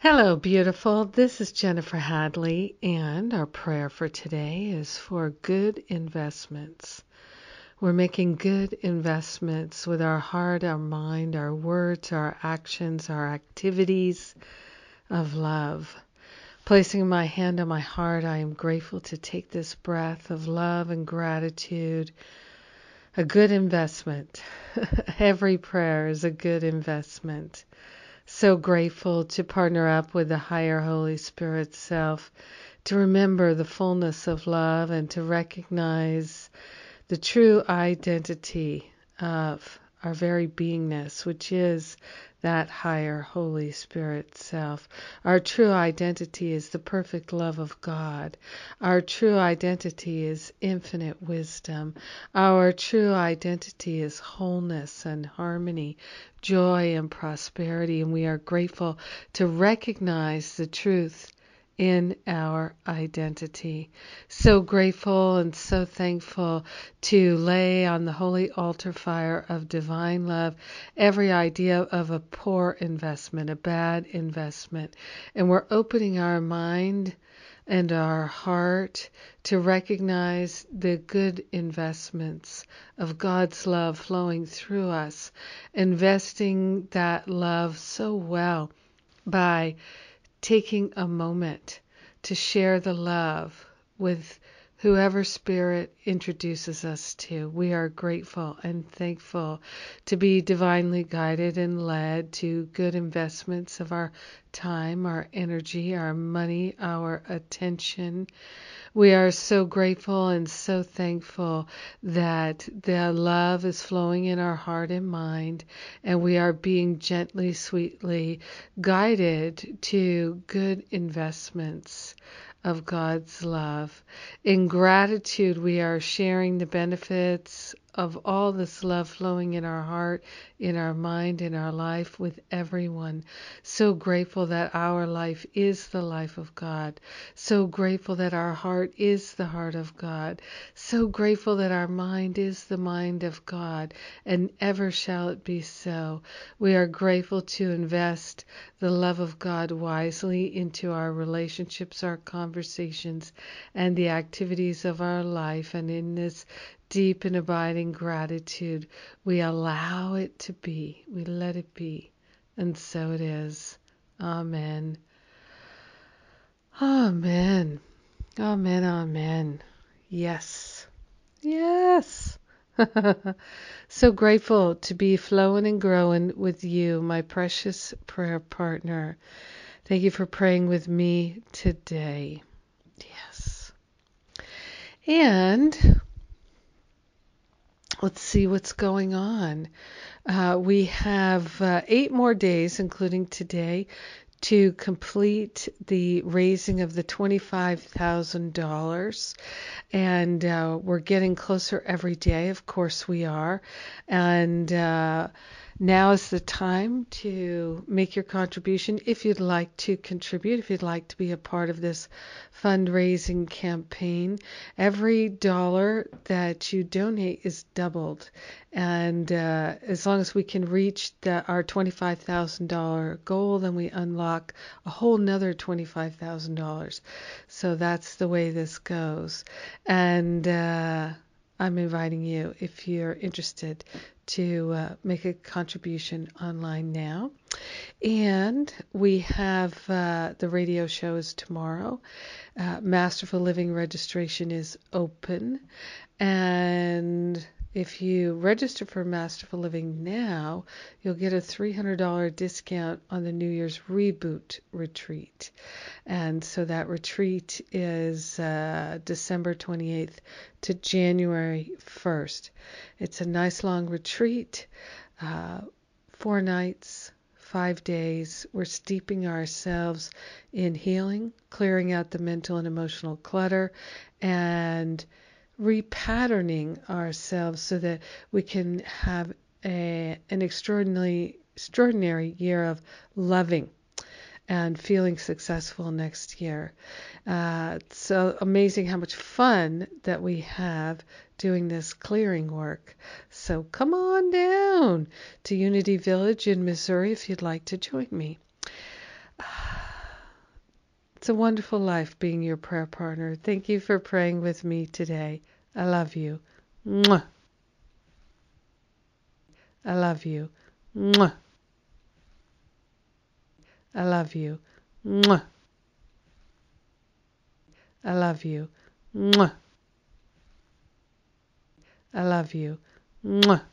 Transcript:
Hello, beautiful. This is Jennifer Hadley, and our prayer for today is for good investments. We're making good investments with our heart, our mind, our words, our actions, our activities of love. Placing my hand on my heart, I am grateful to take this breath of love and gratitude. A good investment. Every prayer is a good investment so grateful to partner up with the higher Holy Spirit self, to remember the fullness of love and to recognize the true identity of our very beingness, which is that higher Holy Spirit self. Our true identity is the perfect love of God. Our true identity is infinite wisdom. Our true identity is wholeness and harmony, joy and prosperity. And we are grateful to recognize the truth in our identity. So grateful and so thankful to lay on the holy altar fire of divine love every idea of a poor investment, a bad investment. And we're opening our mind and our heart to recognize the good investments of God's love flowing through us, investing that love so well by taking a moment to share the love with whoever Spirit introduces us to. We are grateful and thankful to be divinely guided and led to good investments of our time, our energy, our money, our attention. We are so grateful and so thankful that the love is flowing in our heart and mind, and we are being gently, sweetly guided to good investments of God's love. In gratitude, we are sharing the benefits of all this love flowing in our heart, in our mind, in our life with everyone. So grateful that our life is the life of God. So grateful that our heart is the heart of God. So grateful that our mind is the mind of God, and ever shall it be so. We are grateful to invest the love of God wisely into our relationships, our conversations, and the activities of our life. And in this deep and abiding gratitude, we allow it to be. We let it be. And so it is. Amen. Amen. Amen. Amen. Yes. Yes. so grateful to be flowing and growing with you, my precious prayer partner. Thank you for praying with me today. Yes. And let's see what's going on. Uh, we have uh, eight more days, including today, to complete the raising of the $25,000. And uh, we're getting closer every day. Of course, we are. And uh, now is the time to make your contribution if you'd like to contribute, if you'd like to be a part of this fundraising campaign. Every dollar that you donate is doubled. And uh, as long as we can reach the, our $25,000 goal, then we unlock a whole nother $25,000. So that's the way this goes. And uh, I'm inviting you, if you're interested, to uh, make a contribution online now. And we have uh, the radio show is tomorrow. Uh, Masterful Living registration is open. And if you register for Masterful Living now, you'll get a $300 discount on the New Year's Reboot Retreat. And so that retreat is uh, December 28th to January 1st. It's a nice long retreat, uh, four nights, five days. We're steeping ourselves in healing, clearing out the mental and emotional clutter, and repatterning ourselves so that we can have a, an extraordinarily extraordinary year of loving and feeling successful next year. Uh, so amazing how much fun that we have doing this clearing work. So come on down to Unity Village in Missouri if you'd like to join me. It's a wonderful life being your prayer partner. Thank you for praying with me today. I love you. Mwah. I love you. Mwah. I love you. Mwah. I love you. Mwah. I love you. Mwah.